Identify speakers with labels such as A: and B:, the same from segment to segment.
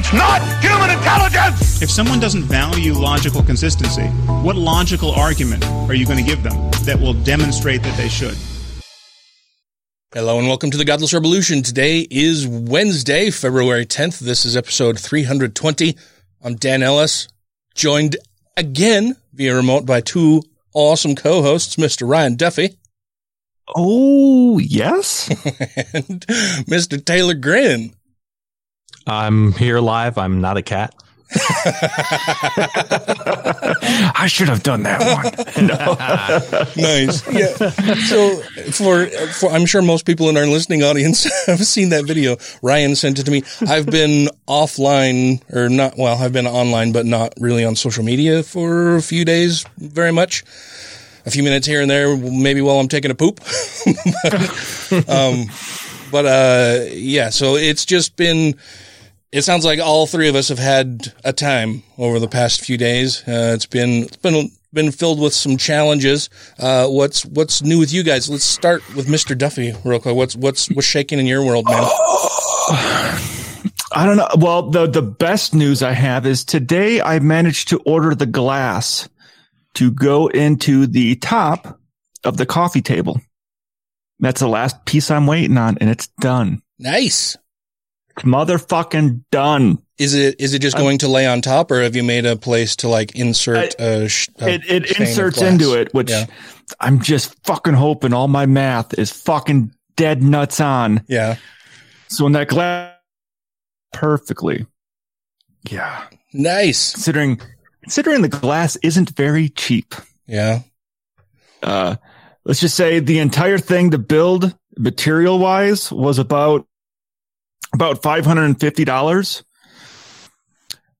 A: It's not human intelligence!
B: If someone doesn't value logical consistency, what logical argument are you going to give them that will demonstrate that they should?
C: Hello and welcome to the Godless Revolution. Today is Wednesday, February 10th. This is episode 320. I'm Dan Ellis, joined again via remote by two awesome co-hosts, Mr. Ryan Duffy
D: Oh, yes.
C: and Mr. Taylor Grin.
D: I'm here live. I'm not a cat. I should have done that one.
C: nice. Yeah. So for, for, I'm sure most people in our listening audience have seen that video. Ryan sent it to me. I've been offline or not, well, I've been online, but not really on social media for a few days very much. A few minutes here and there, maybe while I'm taking a poop. but, um, but, uh, yeah, so it's just been, it sounds like all three of us have had a time over the past few days. Uh, it's been it's been been filled with some challenges. Uh, what's what's new with you guys? Let's start with Mr. Duffy real quick. What's what's what's shaking in your world, man?
D: I don't know. Well, the the best news I have is today I managed to order the glass to go into the top of the coffee table. That's the last piece I'm waiting on, and it's done.
C: Nice.
D: Motherfucking done.
C: Is it is it just going to lay on top, or have you made a place to like insert
D: I-
C: a, sh- a
D: It it inserts into it, which
C: Yeah.
D: I'm just fucking hoping all my math is fucking dead nuts on.
C: Yeah.
D: So when that glass perfectly, yeah.
C: Nice.
D: Considering considering the glass isn't very cheap.
C: Yeah.
D: Uh, let's just say the entire thing to build material wise was about about five hundred and fifty dollars.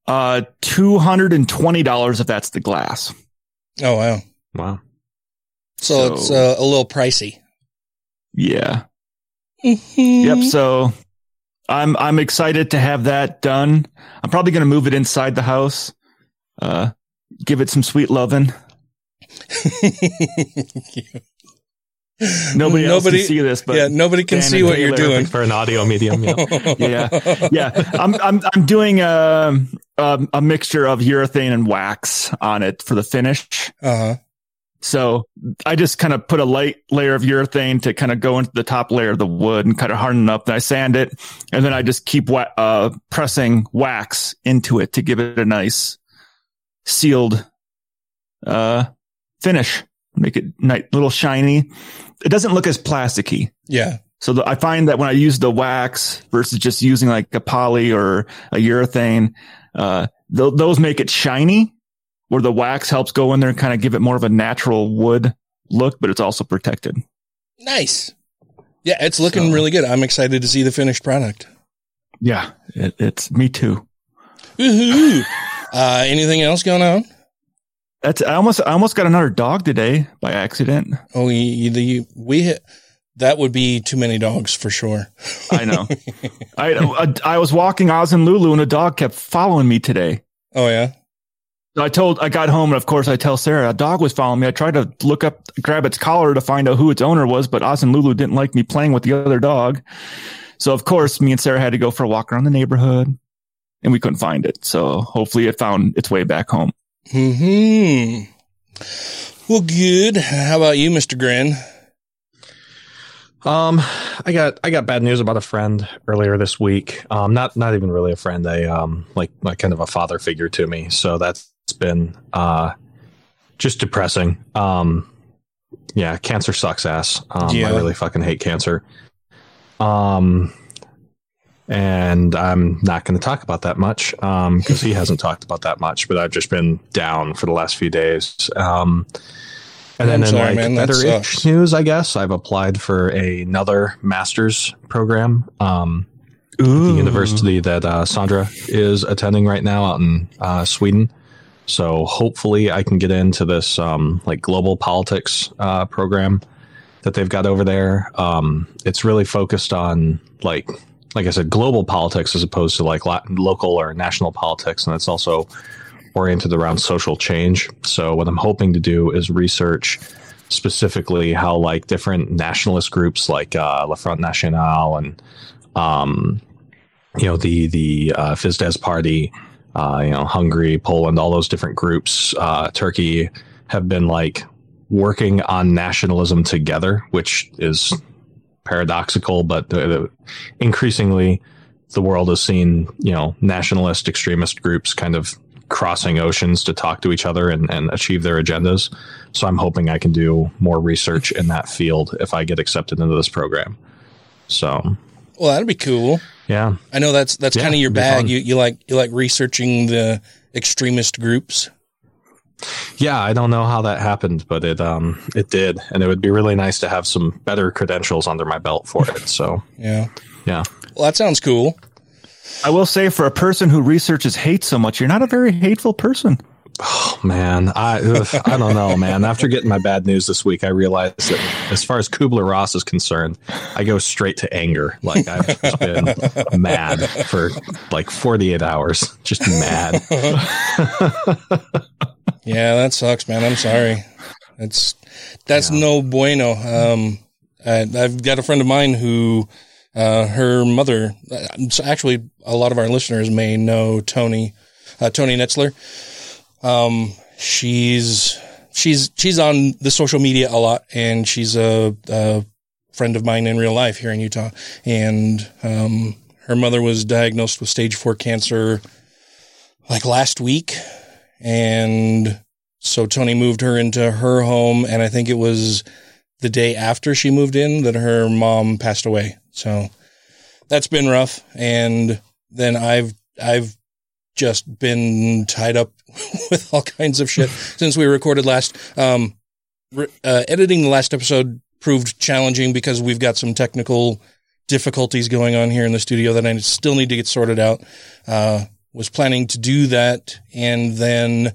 D: Uh, two hundred and twenty dollars if that's the glass.
C: Oh wow.
D: Wow.
C: So,
D: So-
C: it's uh, a little pricey.
D: Yeah.
C: Mm-hmm.
D: Yep. So I'm I'm excited to have that done. I'm probably going to move it inside the house. Uh, give it some sweet loving. Nobody, else
C: Nobody-
D: can see this, but
C: yeah, nobody can
D: Dan
C: see what you're doing.
D: for an audio medium. Yeah, yeah, yeah. I'm I'm I'm doing a a, a mixture of urethane and wax on it for the finish.
C: Uh huh.
D: So I just kind of put a light layer of urethane to kind of go into the top layer of the wood and kind of harden up. Then I sand it, and then I just keep wa- uh, pressing wax into it to give it a nice sealed uh, finish. Make it nice, little shiny. It doesn't look as plasticky.
C: Yeah.
D: So the, I find that when I use the wax versus just using like a poly or a urethane, uh, th- those make it shiny where the wax helps go in there and kind of give it more of a natural wood look, but it's also protected.
C: Nice. Yeah, it's looking
D: So-
C: really good. I'm excited to see the finished product.
D: Yeah. It, it's me too.
C: Uh, anything else going on?
D: That's, I almost, I almost got another dog today by accident.
C: Oh, you, you, the, we hit, that would be too many dogs for sure.
D: I know. I, I, I was walking Oz and Lulu and a dog kept following me today.
C: Oh yeah.
D: So I told, I got home and of course I tell Sarah a dog was following me. I tried to look up, grab its collar to find out who its owner was, but Oz and Lulu didn't like me playing with the other dog. So of course me and Sarah had to go for a walk around the neighborhood and we couldn't find it. So hopefully it found its way back home.
C: Hmm. Well, good. How about you, Mister Grin?
E: Um, I got I got bad news about a friend earlier this week. Um, not not even really a friend. A um, like like kind of a father figure to me. So that's been uh, just depressing. Um, yeah, cancer sucks ass. Um,
C: Yeah.
E: I really fucking hate cancer. Um, and I'm not going to talk about that much um because he hasn't talked about that much. But I've just been down for the last few days. Um. And then, in
C: sorry,
E: like
C: man,
E: better
C: sucks.
E: news, I guess I've applied for another master's program. Um, the university that uh, Sandra is attending right now out in uh, Sweden. So hopefully I can get into this um, like global politics uh, program that they've got over there. Um, it's really focused on like like I said, global politics as opposed to like Latin, local or national politics, and it's also oriented around social change. So what I'm hoping to do is research specifically how like different nationalist groups like uh, La Front National and um, you know the the uh, Fidesz party, uh, you know Hungary, Poland, all those different groups, uh, Turkey have been like working on nationalism together, which is paradoxical, but the, the, increasingly the world has seen you know nationalist extremist groups kind of crossing oceans to talk to each other and, and achieve their agendas. So I'm hoping I can do more research in that field if I get accepted into this program. So
C: Well, that'd be cool.
E: yeah,
C: I know that's that's
E: Yeah,
C: kind of your bag. You you like you like researching the extremist groups.
E: Yeah, I don't know how that happened, but it um it did, and it would be really nice to have some better credentials under my belt for it. So
C: Yeah.
E: yeah,
C: Well, that sounds cool.
D: I will say, for a person who researches hate so much, you're not a very hateful person.
E: oh, man, I ugh, I don't know, man. After getting my bad news this week, I realized that as far as Kubler Ross is concerned, I go straight to anger. Like I've just been mad for like 48 hours, just mad.
C: Yeah, that sucks, man. I'm sorry. It's that's no bueno. Um, I, I've got a friend of mine who, uh, her mother. uh, Actually, a lot of our listeners may know Tony, uh, Tony Netzler. Um, she's she's she's on the social media a lot, and she's a, a friend of mine in real life here in Utah. And um, her mother was diagnosed with stage four cancer like last week, and so Tony moved her into her home, and I think it was the day after she moved in that her mom passed away. So that's been rough. And then I've I've just been tied up with all kinds of shit since we recorded last. Um, re- uh, editing the last episode proved challenging because we've got some technical difficulties going on here in the studio that I still need to get sorted out. Uh, was planning to do that and then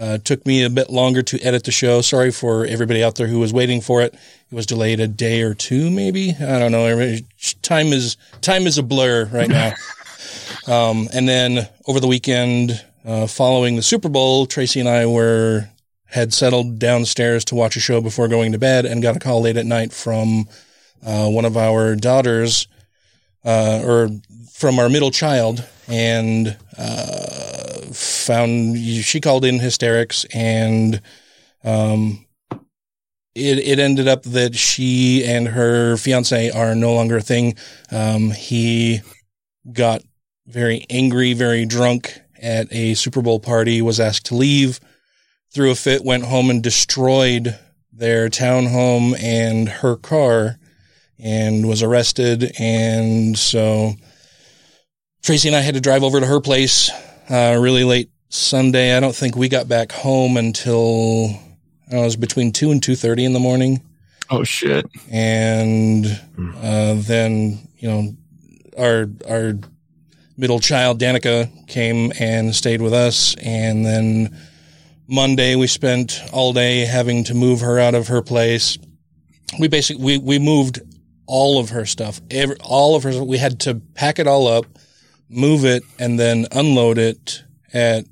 C: uh, took me a bit longer to edit the show. Sorry for everybody out there who was waiting for it. It was delayed a day or two, maybe. I don't know. Time is time is a blur right now. um, and then over the weekend, uh, following the Super Bowl, Tracy and I were had settled downstairs to watch a show before going to bed, and got a call late at night from uh, one of our daughters, uh, or from our middle child, and uh, found she called in hysterics and um it it ended up that she and her fiance are no longer a thing. Um he got very angry very drunk at a super bowl party was asked to leave threw a fit went home and destroyed their townhome and her car and was arrested. And so Tracy and I had to drive over to her place uh, really late Sunday. I don't think we got back home until I was between two and two thirty in the morning,
D: Oh shit!
C: and uh, then you know our our middle child Danica came and stayed with us, and then Monday we spent all day having to move her out of her place. We basically we we moved all of her stuff, every, all of her. We had to pack it all up, move it, and then unload it at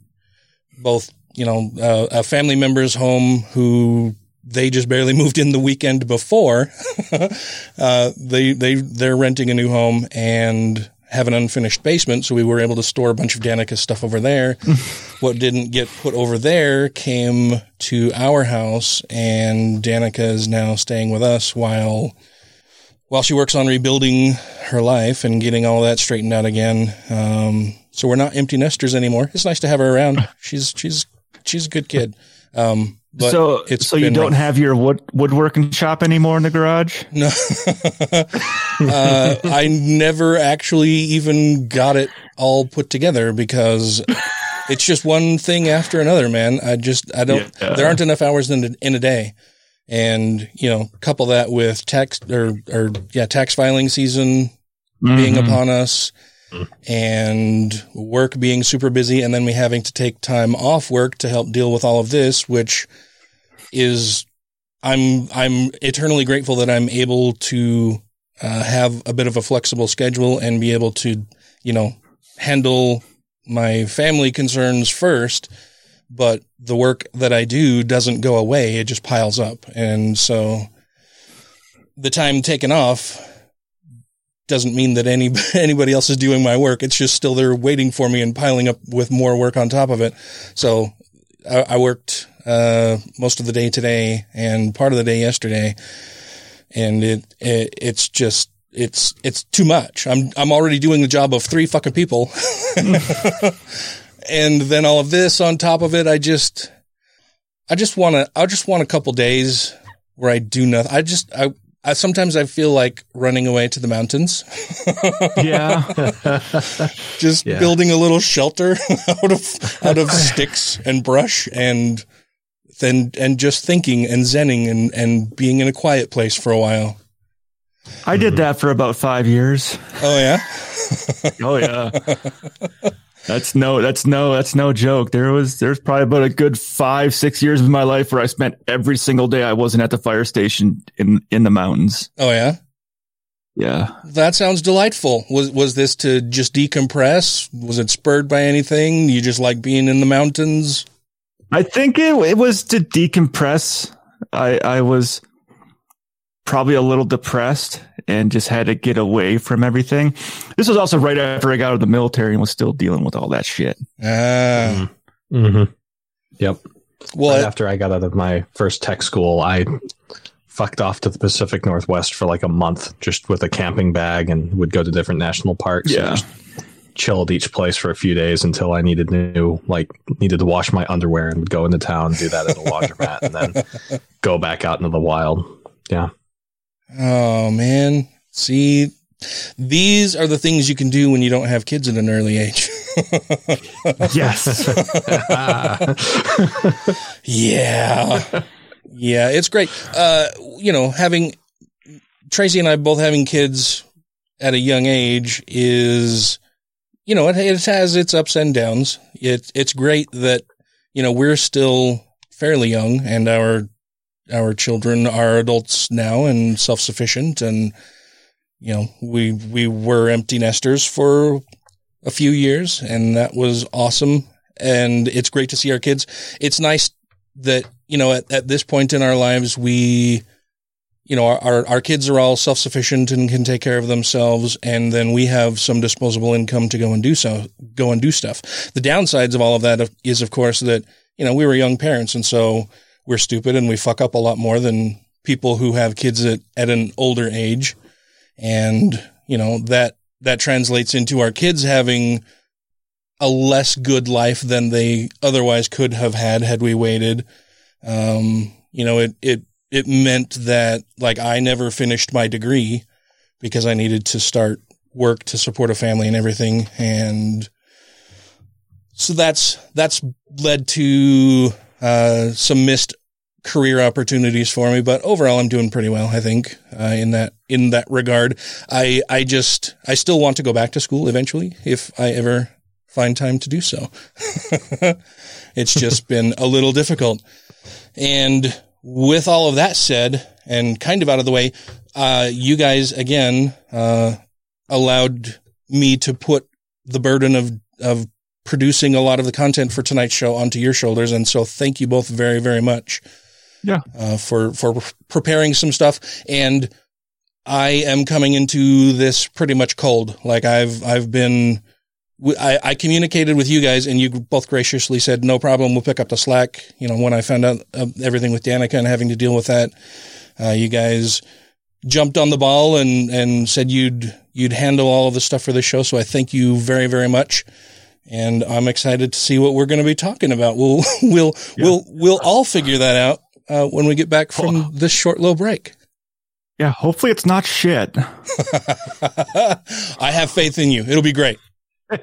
C: both you know uh, a family member's home who they just barely moved in the weekend before. uh, they they they're renting a new home and have an unfinished basement, so we were able to store a bunch of Danica's stuff over there. what didn't get put over there came to our house, and Danica is now staying with us while while she works on rebuilding her life and getting all that straightened out again. Um, so we're not empty nesters anymore. It's nice to have her around. She's she's she's a good kid. Um, but
D: so
C: it's
D: so you don't
C: rough.
D: have your wood woodworking shop anymore in the garage?
C: No, uh, I never actually even got it all put together because it's just one thing after another, man. I just, I don't,
D: Yeah.
C: there aren't enough hours in a, in a day. And, you know, couple that with tax or, or yeah, tax filing season being
D: Mhm.
C: upon us and work being super busy and then me having to take time off work to help deal with all of this which is i'm i'm eternally grateful that i'm able to uh, have a bit of a flexible schedule and be able to you know handle my family concerns first but the work that i do doesn't go away it just piles up and so the time taken off doesn't mean that any anybody else is doing my work. It's just still there waiting for me and piling up with more work on top of it. So I, I worked uh, most of the day today and part of the day yesterday, and it, it it's just it's it's too much. I'm I'm already doing the job of three fucking people, and then all of this on top of it. I just I just want to I just want a couple days where I do nothing. I just I. I, sometimes I feel like running away to the mountains.
D: Yeah.
C: just
E: Yeah.
C: building a little shelter out of out of sticks and brush and then and just thinking and zenning and and being in a quiet place for a while.
D: I did that for about five years.
C: Oh yeah.
D: Oh yeah. That's no, that's no, that's no joke. There was, there's probably about a good five, six years of my life where I spent every single day I wasn't at the fire station in, in the mountains.
C: Oh yeah.
D: Yeah.
C: That sounds delightful. Was was this to just decompress? Was it spurred by anything? You just like being in the mountains?
D: I think it, it was to decompress. I, I was probably a little depressed and just had to get away from everything. This was also right after I got out of the military and was still dealing with all that shit.
C: Ah.
E: hmm Yep.
C: Well,
E: right after I got out of my first tech school, I fucked off to the Pacific Northwest for like a month just with a camping bag and would go to different national parks. and
D: Yeah.
E: just chill at each place for a few days until I needed new, like, needed to wash my underwear and would go into town, do that at a laundromat, and then go back out into the wild. Yeah.
C: Oh man. See, these are the things you can do when you don't have kids at an early age.
D: Yes.
C: yeah. Yeah, it's great. Uh, you know, having Tracy and I both having kids at a young age is, you know, it, it has its ups and downs. It, it's great that, you know, we're still fairly young and our, our children are adults now and self-sufficient and, you know, we, we were empty nesters for a few years and that was awesome. And it's great to see our kids. It's nice that, you know, at, at this point in our lives, we, you know, our, our, our kids are all self-sufficient and can take care of themselves. And then we have some disposable income to go and do so, go and do stuff. The downsides of all of that is, of course, that, you know, we were young parents and so we're stupid and we fuck up a lot more than people who have kids at, at an older age. And, you know, that, that translates into our kids having a less good life than they otherwise could have had had we waited. Um, you know, it, it, it meant that like I never finished my degree because I needed to start work to support a family and everything. And so that's, that's led to, uh, some missed career opportunities for me, but overall I'm doing pretty well, I think, uh, in that, in that regard. I, I just, I still want to go back to school eventually if I ever find time to do so. it's just been a little difficult. And with all of that said, and kind of out of the way, uh, you guys again, uh, allowed me to put the burden of, of producing a lot of the content for tonight's show onto your shoulders. And so thank you both very, very much.
D: Yeah.
C: Uh, for, for preparing some stuff. And I am coming into this pretty much cold. Like I've, I've been, I, I communicated with you guys and you both graciously said, no problem. We'll pick up the slack. You know, when I found out uh, everything with Danica and having to deal with that, uh, you guys jumped on the ball and, and said you'd, you'd handle all of the stuff for the show. So I thank you very, very much. And I'm excited to see what we're going to be talking about. We'll, we'll, we'll, we'll all figure that out, uh, when we get back from this short, little break.
D: Yeah. Hopefully it's not shit.
C: I have faith in you. It'll be great.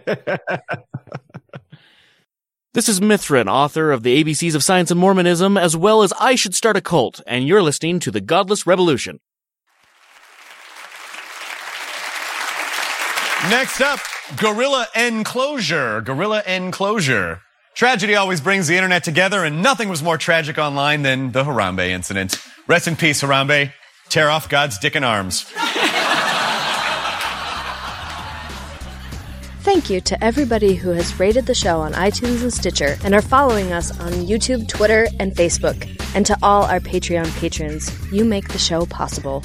F: This is Mithrin, author of the ABCs of Science and Mormonism, as well as I Should Start a Cult, and you're listening to The Godless Revolution.
G: Next up, Gorilla Enclosure. Gorilla Enclosure. Tragedy always brings the internet together, and nothing was more tragic online than the Harambe incident. Rest in peace, Harambe. Tear off God's dick and arms.
H: Thank you to everybody who has rated the show on iTunes and Stitcher and are following us on YouTube, Twitter, and Facebook. And to all our Patreon patrons, you make the show possible.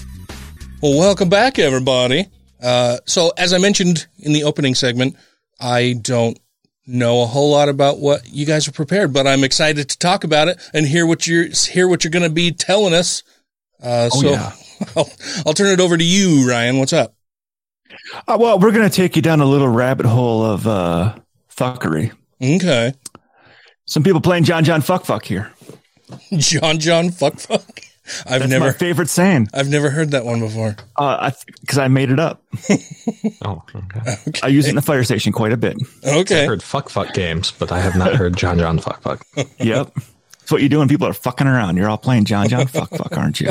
C: Well, welcome back, everybody. Uh, so, as I mentioned in the opening segment, I don't know a whole lot about what you guys are prepared, but I'm excited to talk about it and hear what you're hear what you're going to be telling us. Uh,
D: Oh,
C: so,
D: yeah.
C: I'll, I'll turn it over to you, Ryan. What's up?
D: Uh, well, we're going to take you down a little rabbit hole of uh, fuckery.
C: Okay.
D: Some people playing John John Fuck Fuck here.
C: John John Fuck Fuck. I've
D: That's
C: never
D: my favorite saying.
C: I've never heard that one before.
D: Uh, because I, made it up.
E: oh, okay.
D: I use it in the fire station quite a bit.
C: Okay.
E: I've heard fuck fuck games, but I have not heard John John fuck fuck.
D: Yep. That's what you do when people are fucking around. You're all playing John John Fuck Fuck, aren't you?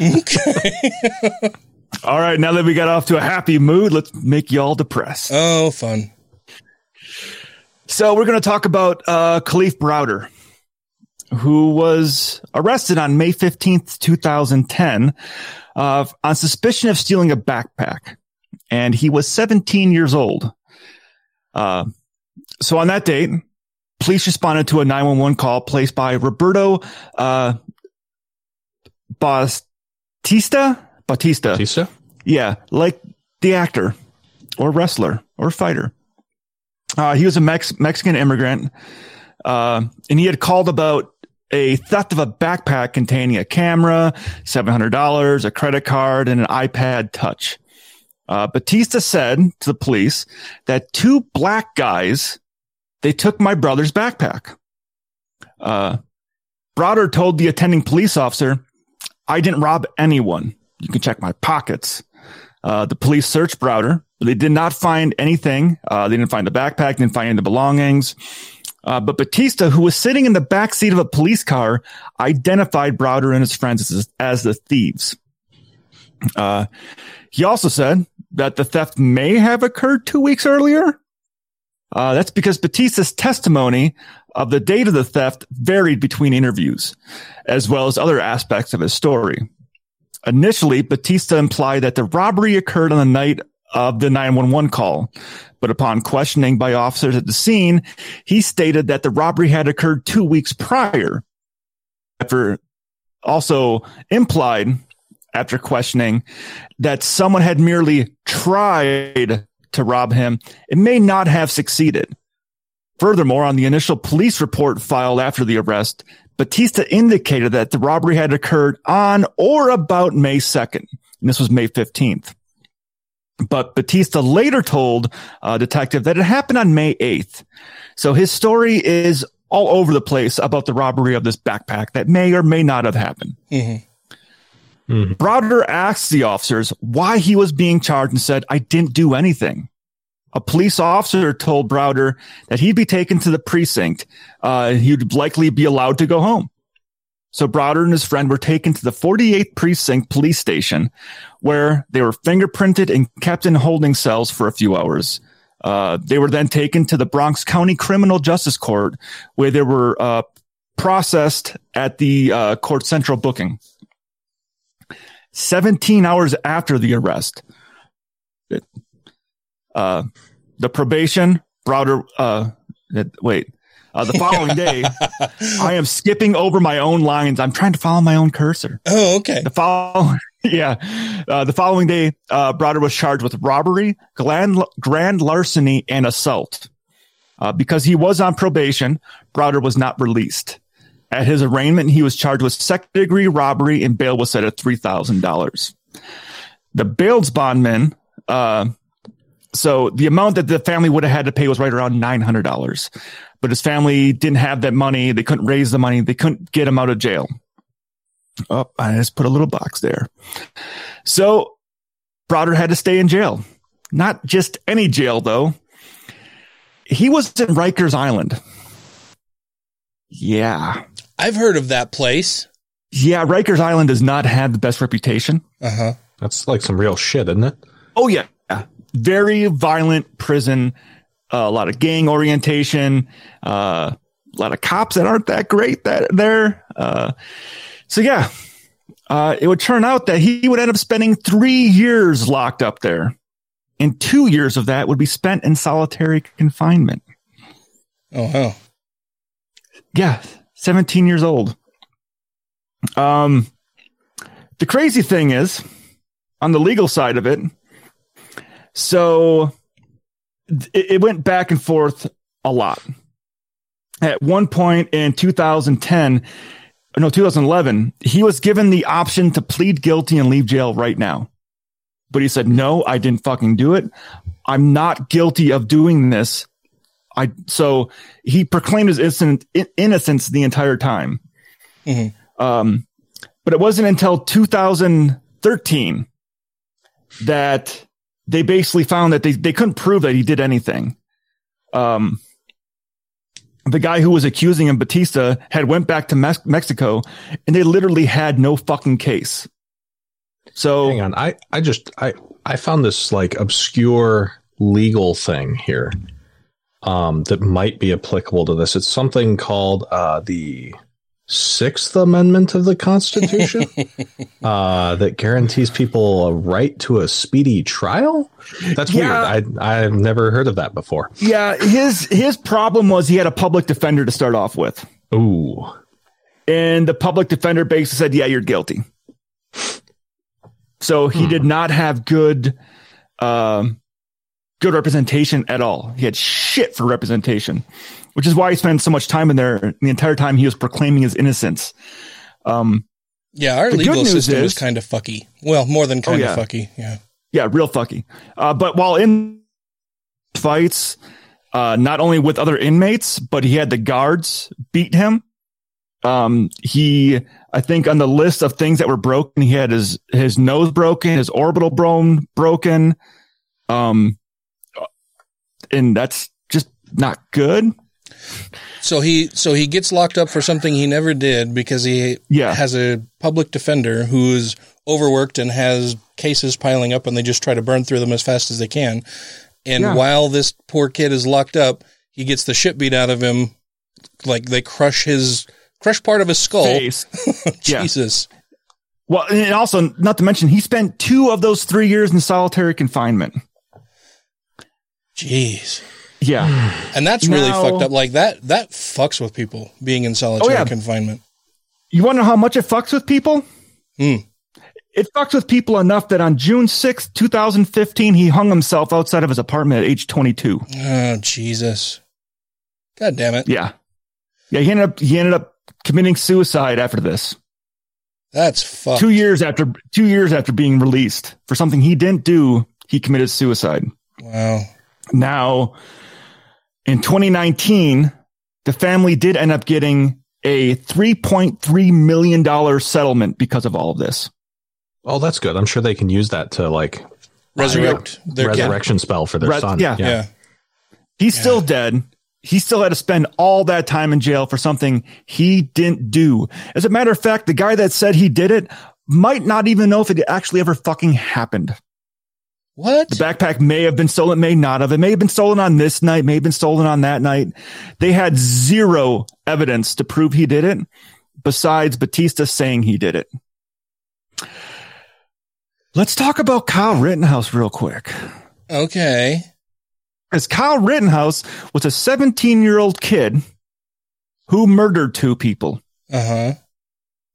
D: okay. all right. Now that we got off to a happy mood, let's make you all depressed.
C: Oh, fun.
D: So we're going to talk about uh, Kalief Browder, who was arrested on May 15th, 2010, uh, on suspicion of stealing a backpack. And he was 17 years old. Uh, so on that date, police responded to a 911 call placed by Roberto uh, Bautista. Bautista.
E: Batista?
D: Yeah, like the actor or wrestler or fighter. Uh, he was a Mex- Mexican immigrant, uh, and he had called about a theft of a backpack containing a camera, $700, a credit card, and an iPad touch. Uh, Batista said to the police that two black guys, they took my brother's backpack. Uh, Browder told the attending police officer, I didn't rob anyone. You can check my pockets. Uh, the police searched Browder. but They did not find anything. Uh, they didn't find the backpack, didn't find any of the belongings. Uh, but Batista, who was sitting in the back seat of a police car, identified Browder and his friends as, as the thieves. Uh, he also said that the theft may have occurred two weeks earlier. Uh, that's because Batista's testimony of the date of the theft varied between interviews, as well as other aspects of his story. Initially, Batista implied that the robbery occurred on the night of the 911 call, but upon questioning by officers at the scene, he stated that the robbery had occurred two weeks prior. After also implied after questioning that someone had merely tried to rob him and may not have succeeded. Furthermore, on the initial police report filed after the arrest, Batista indicated that the robbery had occurred on or about May 2nd. And this was May 15th. But Batista later told a detective that it happened on May 8th. So his story is all over the place about the robbery of this backpack that may or may not have happened. Mm-hmm. Hmm. Browder asked the officers why he was being charged and said, I didn't do anything. A police officer told Browder that he'd be taken to the precinct. Uh, he'd likely be allowed to go home. So Browder and his friend were taken to the 48th precinct police station where they were fingerprinted and kept in holding cells for a few hours. Uh, they were then taken to the Bronx County Criminal Justice Court where they were, uh, processed at the, uh, court central booking. 17 hours after the arrest, uh, the probation, Browder, uh, wait, uh, the following day, I am skipping over my own lines. I'm trying to follow my own cursor.
C: Oh, okay.
D: The following, yeah, uh, the following day, uh, Browder was charged with robbery, grand, grand larceny, and assault. Uh, because he was on probation, Browder was not released. At his arraignment, he was charged with second degree robbery and bail was set at $3,000. The bail's bondman, uh, so the amount that the family would have had to pay was right around $900. But his family didn't have that money. They couldn't raise the money. They couldn't get him out of jail. Oh, I just put a little box there. So Browder had to stay in jail. Not just any jail, though. He was in Rikers Island. Yeah.
C: I've heard of that place.
D: Yeah, Rikers Island does not have the best reputation.
C: Uh huh.
E: That's like some real shit, isn't it?
D: Oh yeah. very violent prison, a lot of gang orientation, uh, a lot of cops that aren't that great that there. Uh, so yeah, uh, it would turn out that he would end up spending three years locked up there, and two years of that would be spent in solitary confinement.
C: Oh hell.
D: Yeah, 17 years old. Um, the crazy thing is, on the legal side of it, so it, it went back and forth a lot. At one point in 2010, no, 2011, he was given the option to plead guilty and leave jail right now. But he said, no, I didn't fucking do it. I'm not guilty of doing this. I, so he proclaimed his innocent, innocence the entire time.
C: Mm-hmm.
D: Um, but it wasn't until 2013 that they basically found that they, they couldn't prove that he did anything. Um, the guy who was accusing him, Batista, had went back to Mex- Mexico and they literally had no fucking case. So
E: hang on, I, I just I I found this like obscure legal thing here um, that might be applicable to this. It's something called uh, the Sixth Amendment of the Constitution uh, that guarantees people a right to a speedy trial. That's
D: Yeah.
E: weird. I I've never heard of that before.
D: Yeah, his his problem was he had a public defender to start off with.
E: Ooh.
D: And the public defender basically said, "Yeah, you're guilty." So he did not have good um good representation at all. He had shit for representation, which is why he spent so much time in there the entire time he was proclaiming his innocence. Um
C: Yeah, our legal system is
D: is-
C: kind of fucky. Well, more than kind
D: Oh,
C: of
D: yeah.
C: fucky. Yeah.
D: Yeah, real fucky. Uh, but while in fights, uh, not only with other inmates, but he had the guards beat him. Um, he, I think on the list of things that were broken, he had his, his nose broken, his orbital bone broken. Um, and that's just not good.
C: So he so he gets locked up for something he never did because he
D: Yeah.
C: has a public defender who's overworked and has cases piling up and they just try to burn through them as fast as they can. And
D: Yeah.
C: while this poor kid is locked up, he gets the shit beat out of him. Like they crush his crush part of his skull.
D: Face. Yeah.
C: Jesus.
D: Well, and also not to mention he spent two of those three years in solitary confinement.
C: Jeez.
D: Yeah.
C: And that's really
D: Now-
C: fucked up. Like that that fucks with people being in solitary
D: Oh, yeah.
C: confinement.
D: You want to know how much it fucks with people?
C: Hmm.
D: It fucks with people enough that on June sixth, 2015, he hung himself outside of his apartment at age 22.
C: Oh Jesus. God damn it.
D: Yeah. Yeah. He ended up, he ended up committing suicide after this.
C: That's fucked.
D: Two years after, two years after being released for something he didn't do, he committed suicide.
C: Wow.
D: Now, in 2019, the family did end up getting a $3.3 million settlement because of all of this.
E: Oh, that's good. I'm sure they can use that to like
C: Resurrect
E: buy a
C: their kid.
E: resurrection spell for their
D: Res-
E: son.
D: yeah.
C: Yeah.
D: He's still dead. He still had to spend all that time in jail for something he didn't do. As a matter of fact, the guy that said he did it might not even know if it actually ever fucking happened.
C: What?
D: The backpack may have been stolen, may not have. It may have been stolen on this night, may have been stolen on that night. They had zero evidence to prove he did it besides Batista saying he did it. Let's talk about Kyle Rittenhouse real quick.
C: Okay.
D: As Kyle Rittenhouse was a 17 year old kid who murdered two people.
C: Uh huh.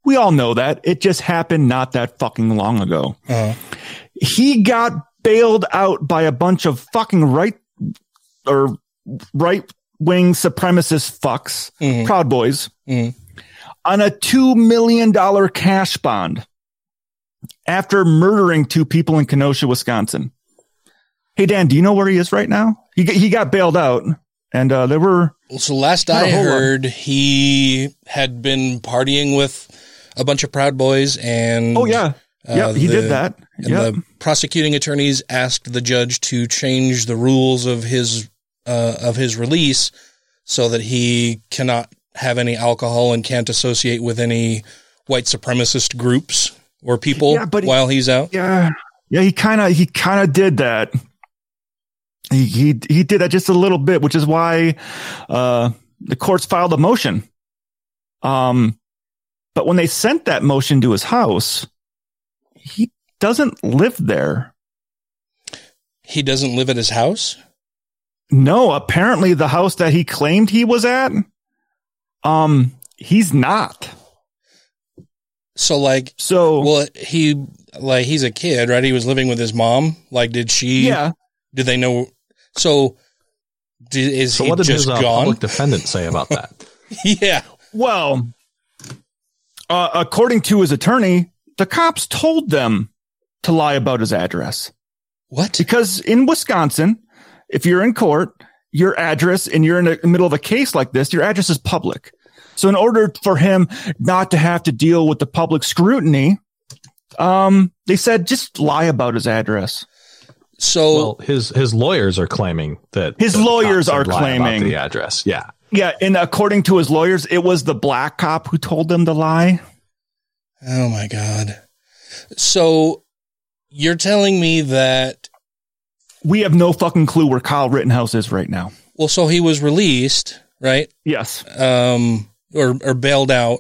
D: We all know that. It just happened not that fucking long ago.
C: Uh huh.
D: He got bailed out by a bunch of fucking right or right wing supremacist fucks,
C: Mhm.
D: Proud Boys,
C: Mhm.
D: on a $2 million cash bond after murdering two people in Kenosha, Wisconsin. Hey, Dan, do you know where he is right now? He, got- he got bailed out and, uh, there were,
C: So last
D: I a
C: I
D: whole lot.
C: heard, he had been partying with a bunch of Proud Boys, and
D: oh yeah, yeah, he
C: the-
D: did that.
C: And
D: Yeah.
C: the prosecuting attorneys asked the judge to change the rules of his uh, of his release so that he cannot have any alcohol and can't associate with any white supremacist groups or people
D: Yeah, but he-
C: while he's out.
D: Yeah. Yeah, he kind of he kind of did that. He he he did that just a little bit, which is why uh, the courts filed a motion. Um, but when they sent that motion to his house, he doesn't live there.
C: He doesn't live at his house?
D: No, apparently the house that he claimed he was at, um, he's not.
C: So like
D: so
C: well he like he's a kid, right? He was living with his mom. Like did she
D: Yeah.
C: Did they know so did, is
E: So
C: he
E: what did
C: just
E: his uh,
C: gone?
E: public defendant say about that?
C: yeah.
D: Well, uh, according to his attorney, the cops told them to lie about his address.
C: What?
D: Because in Wisconsin, if you're in court, your address and you're in the middle of a case like this, your address is public. So in order for him not to have to deal with the public scrutiny, um, they said just lie about his address.
C: So
E: well, his his lawyers are claiming that
D: His
E: the
D: lawyers
E: cops
D: are
E: would lie about
D: claiming-
E: the address. Yeah,
D: Yeah, and according to his lawyers, it was the black cop who told them to lie.
C: Oh my god. So you're telling me that
D: We have no fucking clue where Kyle Rittenhouse is right now.
C: well so he was released, right?
D: Yes.
C: Um or or bailed out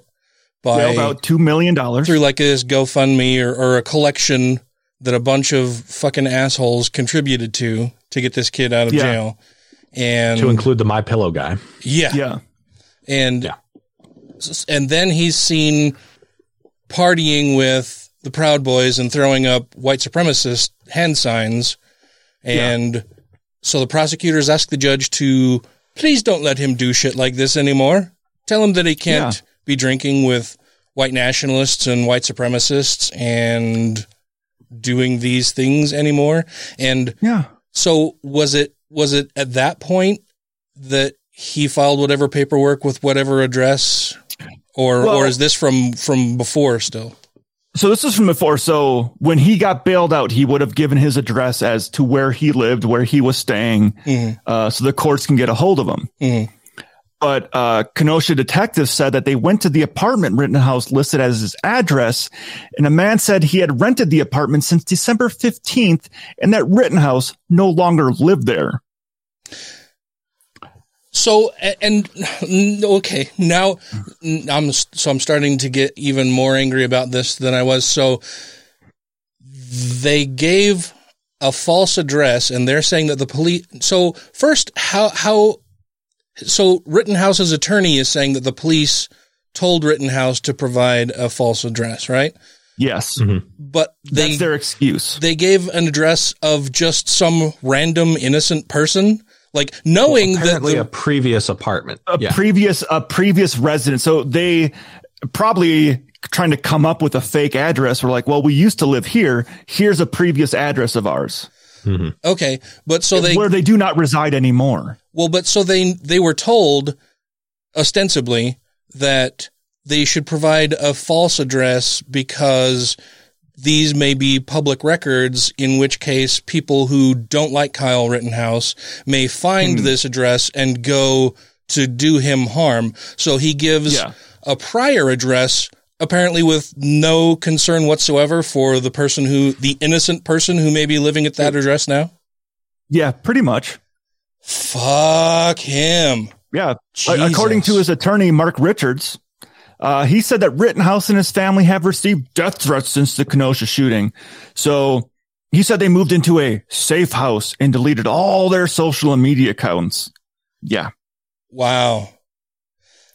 C: by
D: Well, about two million dollars.
C: through like this GoFundMe or, or a collection that a bunch of fucking assholes contributed to to get this kid out of
E: Yeah.
C: jail. And
E: to include the My Pillow guy.
C: yeah.
D: Yeah.
C: And yeah. and then he's seen partying with the Proud Boys and throwing up white supremacist hand signs. And so the prosecutors asked the judge to please don't let him do shit like this anymore. Tell him that he can't
D: Yeah.
C: be drinking with white nationalists and white supremacists and doing these things anymore. And
D: Yeah.
C: so was it was it at that point that he filed whatever paperwork with whatever address or
D: Well-
C: or is this from from before still?
D: So this is from before. So when he got bailed out, he would have given his address as to where he lived, where he was staying, uh, so the courts can get a hold of him. But uh, Kenosha detectives said that they went to the apartment Rittenhouse listed as his address, and a man said he had rented the apartment since December 15th, and that Rittenhouse no longer lived there.
C: So and okay, now I'm so I'm starting to get even more angry about this than I was. So they gave a false address and they're saying that the police So first how how so Rittenhouse's attorney is saying that the police told Rittenhouse to provide a false address, right?
D: Yes, mm-hmm.
C: But they
D: that's their excuse.
C: they gave an address of just some random innocent person, like knowing that
E: Apparently,
C: the,
E: a previous apartment.
D: a
E: yeah.
D: previous a previous resident. So they probably trying to come up with a fake address. We're like, well, we used to live here. Here's a previous address of ours mm-hmm.
C: okay, but so they
D: where they do not reside anymore.
C: well, but so they they were told ostensibly that they should provide a false address because these may be public records, in which case people who don't like Kyle Rittenhouse may find hmm. this address and go to do him harm. So he gives
D: Yeah.
C: a prior address, apparently with no concern whatsoever for the person who, the innocent person who may be living at that address now.
D: Yeah, pretty much.
C: Fuck him.
D: Yeah.
C: Jesus.
D: According to his attorney, Mark Richards, uh, he said that Rittenhouse and his family have received death threats since the Kenosha shooting. So he said they moved into a safe house and deleted all their social and media accounts. Yeah.
C: Wow.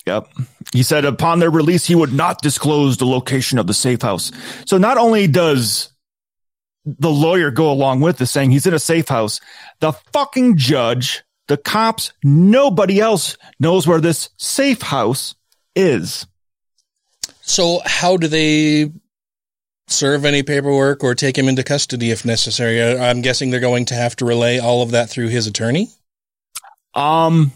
D: Yep. He said upon their release, he would not disclose the location of the safe house. So not only does the lawyer go along with this saying he's in a safe house, the fucking judge, the cops, nobody else knows where this safe house is.
C: So how do they serve any paperwork or take him into custody if necessary? I- I'm guessing they're going to have to relay all of that through his attorney.
D: Um,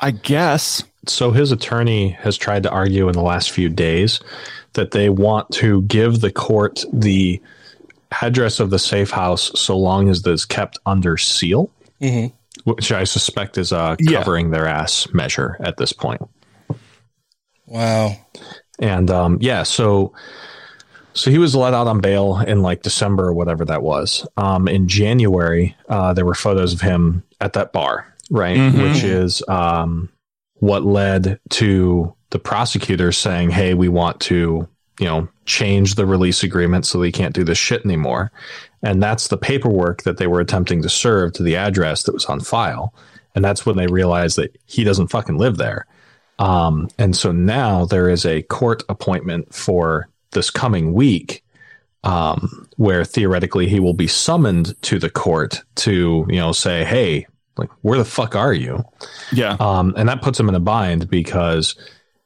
D: I guess.
E: So his attorney has tried to argue in the last few days that they want to give the court the address of the safe house so long as it's kept under seal,
C: Mm-hmm.
E: which I suspect is a
D: Yeah.
E: covering their ass measure at this point.
C: Wow.
E: And um, yeah, so so he was let out on bail in like December or whatever that was. Um, in January, uh, there were photos of him at that bar, right?
D: Mhm.
E: Which is um, what led to the prosecutors saying, "Hey, we want to, you know, change the release agreement so they can't do this shit anymore." And that's the paperwork that they were attempting to serve to the address that was on file. And that's when they realized that he doesn't fucking live there. Um, and so now there is a court appointment for this coming week um, where theoretically he will be summoned to the court to, you know, say, hey, like, where the fuck are you?
D: Yeah.
E: Um, and that puts him in a bind because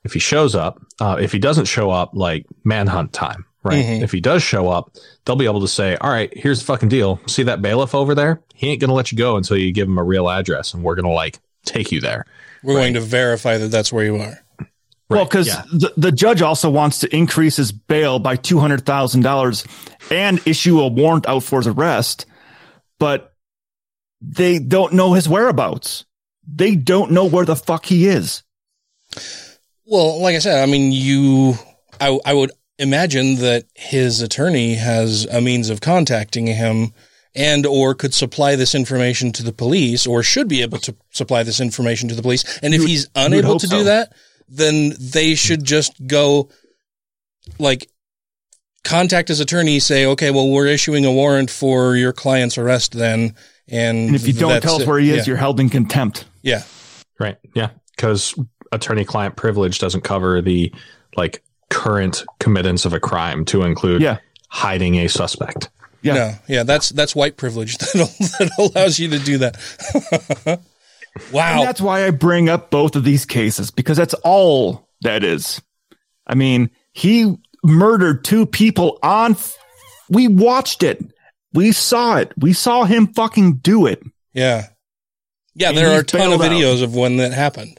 E: if he shows up, uh, if he doesn't show up, like manhunt time, right?
C: Mhm.
E: If he does show up, they'll be able to say, all right, here's the fucking deal. See that bailiff over there? He ain't going to let you go until you give him a real address and we're going to like take you there.
C: We're going to verify that that's where you are.
D: Well, because
E: yeah.
D: the, the judge also wants to increase his bail by two hundred thousand dollars and issue a warrant out for his arrest, but they don't know his whereabouts. They don't know where the fuck he is.
C: Well, like I said, I mean, you, I, I would imagine that his attorney has a means of contacting him and or could supply this information to the police or should be able to supply this information to the police. And if
D: would-
C: he's unable
D: hope
C: to
D: so.
C: do that, then they should just go like contact his attorney, say, okay, well, we're issuing a warrant for your client's arrest then. And,
D: And if you don't tell us where he is,
C: Yeah.
D: you're held in contempt.
C: yeah.
E: Right. Yeah. Because attorney client privilege doesn't cover the like current committance of a crime to include
D: Yeah.
E: hiding a suspect.
D: Yeah.
C: No, yeah, that's that's white privilege that, that allows you to do that. wow.
D: And that's why I bring up both of these cases because that's all that is. I mean, he murdered two people on. f- We watched it. We saw it. We saw him fucking do it.
C: Yeah. Yeah,
D: And
C: there are a ton of
D: bailed out.
C: videos of when that happened.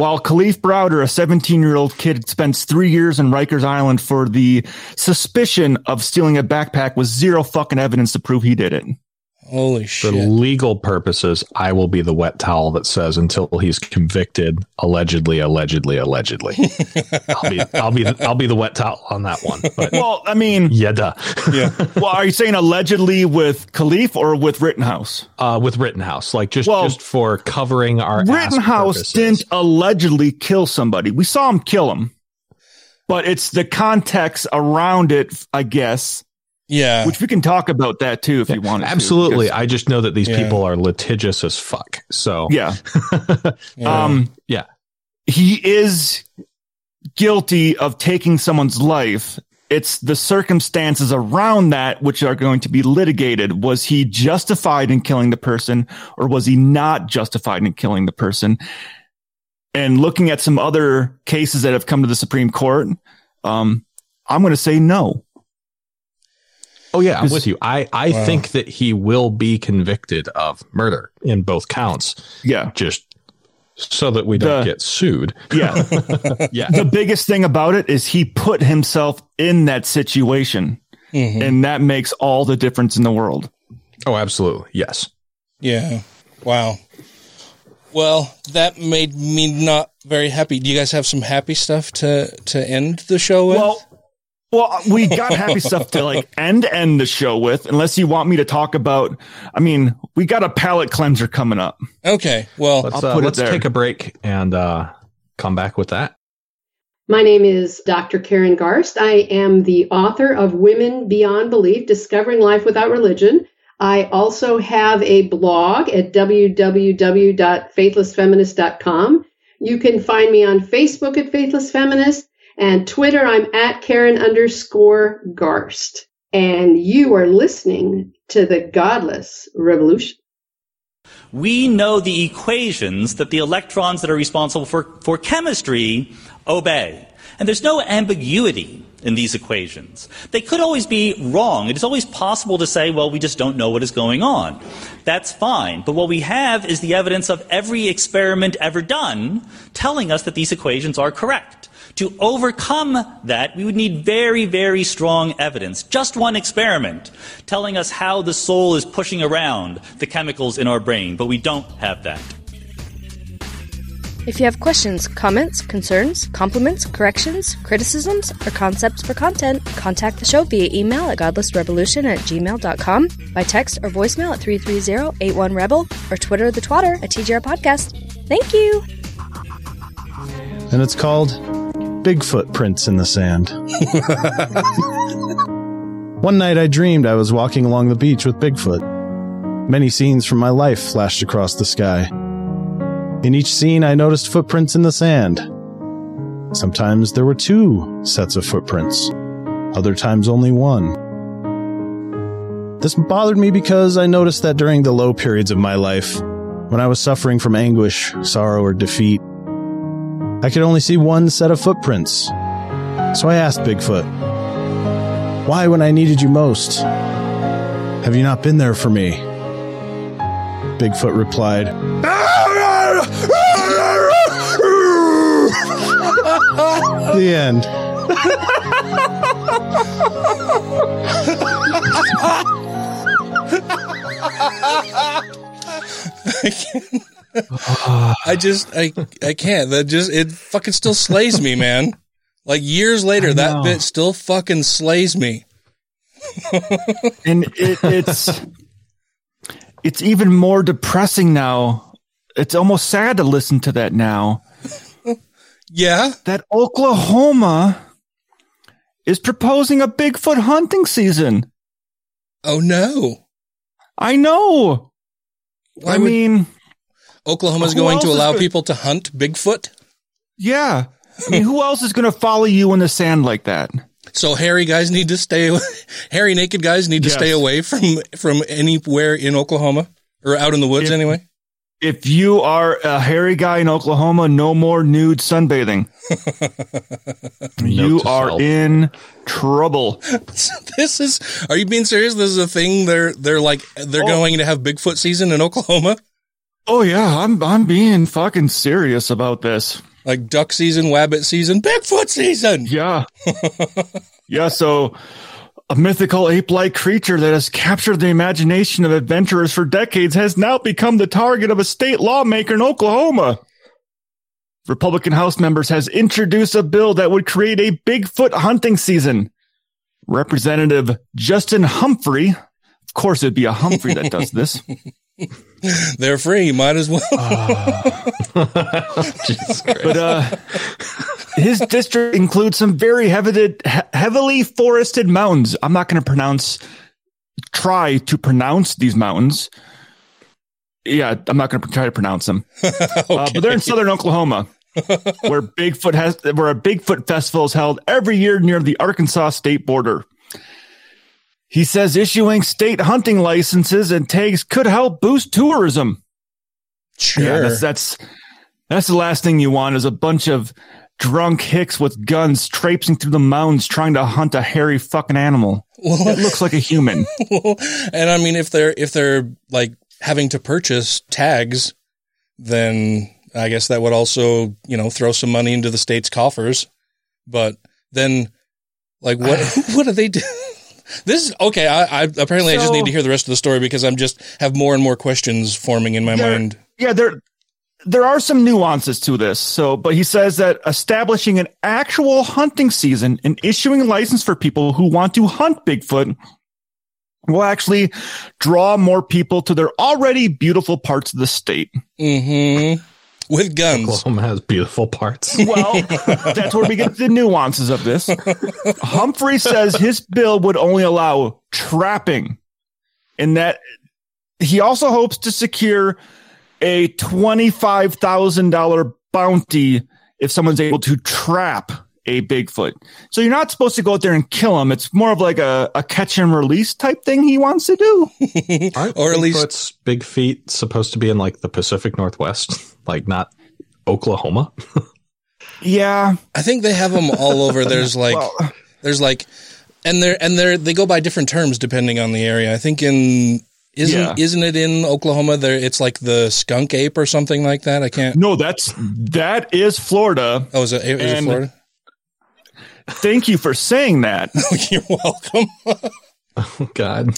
D: While Kalief Browder, a 17 year old kid, spends three years in Rikers Island for the suspicion of stealing a backpack with zero fucking evidence to prove he did it.
C: Holy
E: For legal purposes, I will be the wet towel that says until he's convicted, allegedly, allegedly, allegedly. I'll be, I'll be, I'll be the wet towel on that one. But
D: Well, I mean,
E: yeah, duh.
C: Yeah.
D: well, are you saying allegedly with Kalief or with Rittenhouse?
E: Uh, with Rittenhouse, like just,
D: Well,
E: just for covering our ass
D: Rittenhouse
E: purposes.
D: didn't allegedly kill somebody. We saw him kill him. But it's the context around it, I guess,
C: Yeah.
D: which we can talk about that too if you want. To.
E: Absolutely. I just know that these
C: Yeah.
E: people are litigious as fuck. So
D: Yeah.
C: Yeah.
D: Um,
E: yeah.
D: he is guilty of taking someone's life. It's the circumstances around that which are going to be litigated. Was he justified in killing the person or was he not justified in killing the person? And looking at some other cases that have come to the Supreme Court, um, I'm going to say no.
E: Oh yeah, I'm with you. I I
C: Wow.
E: think that he will be convicted of murder in both counts,
D: Yeah.
E: just so that we don't
D: The-
E: get sued.
D: Yeah.
E: Yeah.
D: the biggest thing about it is he put himself in that situation.
C: Mhm.
D: And that makes all the difference in the world.
E: Oh, absolutely. Yes.
C: Yeah. Wow. Well, that made me not very happy. Do you guys have some happy stuff to to end the show with?
D: Well, well, we got happy stuff to like end end the show with, unless you want me to talk about. I mean, we got a palate cleanser coming up.
C: okay. Well,
E: Let's
D: I'll
E: uh,
D: it
E: let's
D: there.
E: take a break and uh, come back with that.
I: My name is Dr. Karen Garst. I am the author of Women Beyond Belief Discovering Life Without Religion. I also have a blog at www.faithlessfeminist.com. You can find me on Facebook at Faithless Feminist and Twitter, I'm at Karen underscore Garst. And you are listening to the Godless Revolution.
J: we know the equations that the electrons that are responsible for, for chemistry obey. And there's no ambiguity in these equations. They could always be wrong. It is always possible to say, well, we just don't know what is going on. That's fine. But what we have is the evidence of every experiment ever done telling us that these equations are correct. To overcome that, we would need very, very strong evidence. Just one experiment telling us how the soul is pushing around the chemicals in our brain, but we don't have that.
H: If you have questions, comments, concerns, compliments, corrections, criticisms, or concepts for content, contact the show via email at godlessrevolution at gmail.com, by text or voicemail at 330-81-REBEL, or Twitter the twatter at TGR Podcast. Thank you!
K: And it's called Bigfoot Prints in the Sand. One night I dreamed I was walking along the beach with Bigfoot. Many scenes from my life flashed across the sky. In each scene, I noticed footprints in the sand. Sometimes there were two sets of footprints, other times only one. This bothered me because I noticed that during the low periods of my life, when I was suffering from anguish, sorrow, or defeat, I could only see one set of footprints. So I asked Bigfoot, Why when I needed you most? Have you not been there for me? Bigfoot replied, The end.
C: I can't. I just I I can't. That just it fucking still slays me, man. Like years later, that bit still fucking slays me.
D: and it, it's it's even more depressing now. It's almost sad to listen to that now.
C: Yeah,
D: that Oklahoma is proposing a Bigfoot hunting season.
C: Oh no!
D: I know.
C: Why
D: I
C: would-
D: mean,
C: Oklahoma's
D: Who
C: going to allow
D: gonna-
C: people to hunt Bigfoot.
D: yeah. I mean, hmm. who else is going to follow you in the sand like that?
C: So hairy guys need to stay. away- Hairy naked guys need to
D: Yes.
C: stay away from from anywhere in Oklahoma or out in the woods
D: If-
C: anyway.
D: If you are a hairy guy in Oklahoma, no more nude sunbathing. you are
E: self.
D: in trouble.
C: this is. Are you being serious? This is a thing. They're they're like they're oh. going to have Bigfoot season in Oklahoma,
D: Oh yeah, I'm I'm being fucking serious about this.
C: like duck season, wabbit season, Bigfoot season.
D: Yeah. yeah, so a mythical ape-like creature that has captured the imagination of adventurers for decades has now become the target of a state lawmaker in Oklahoma. Republican House members has introduced a bill that would create a Bigfoot hunting season. Representative Justin Humphrey, of course it'd be a Humphrey that does this.
C: They're free. Might as well.
E: Jesus Christ.
D: but uh, his district includes some very heavily, he- heavily forested mountains. I'm not going to pronounce, try to pronounce these mountains. Yeah, I'm not going to try to pronounce them. uh, but they're in southern Oklahoma, where Bigfoot has, where a Bigfoot festival is held every year near the Arkansas state border. He says issuing state hunting licenses and tags could help boost tourism.
C: Sure.
D: Yeah, that's that's that's the last thing you want is a bunch of drunk hicks with guns traipsing through the mountains trying to hunt a hairy fucking animal. it looks like a human.
C: and I mean, if they're if they're like having to purchase tags, then I guess that would also you know throw some money into the state's coffers. But then, like, what what do they do? This is okay. I, I apparently I just need to hear the rest of the story because I'm just have more and more questions forming in my
D: There-
C: mind.
D: Yeah, there there are some nuances to this. So, but he says that establishing an actual hunting season and issuing a license for people who want to hunt Bigfoot will actually draw more people to their already beautiful parts of the state.
C: Mm-hmm. With guns.
E: Oklahoma has beautiful parts.
D: Well, that's where we get the nuances of this. Humphrey says his bill would only allow trapping, and that he also hopes to secure a twenty-five thousand dollar bounty if someone's able to trap a Bigfoot. So you're not supposed to go out there and kill him. It's more of like a, a catch and release type thing he wants to do.
E: Aren't
C: Or at least-
E: Bigfoot's big feet supposed to be in like the Pacific Northwest, like not Oklahoma?
D: Yeah,
C: I think they have them all over. There's like,
D: Well-
C: there's like, and they're and they're they go by different terms depending on the area. I think in isn't
D: Yeah.
C: isn't it in Oklahoma? There, it's like the skunk ape or something like that. I can't.
D: No, that's that is Florida.
C: Oh, is it, is it
D: And-
C: Florida?
D: Thank you for saying that.
C: You're welcome.
E: Oh God.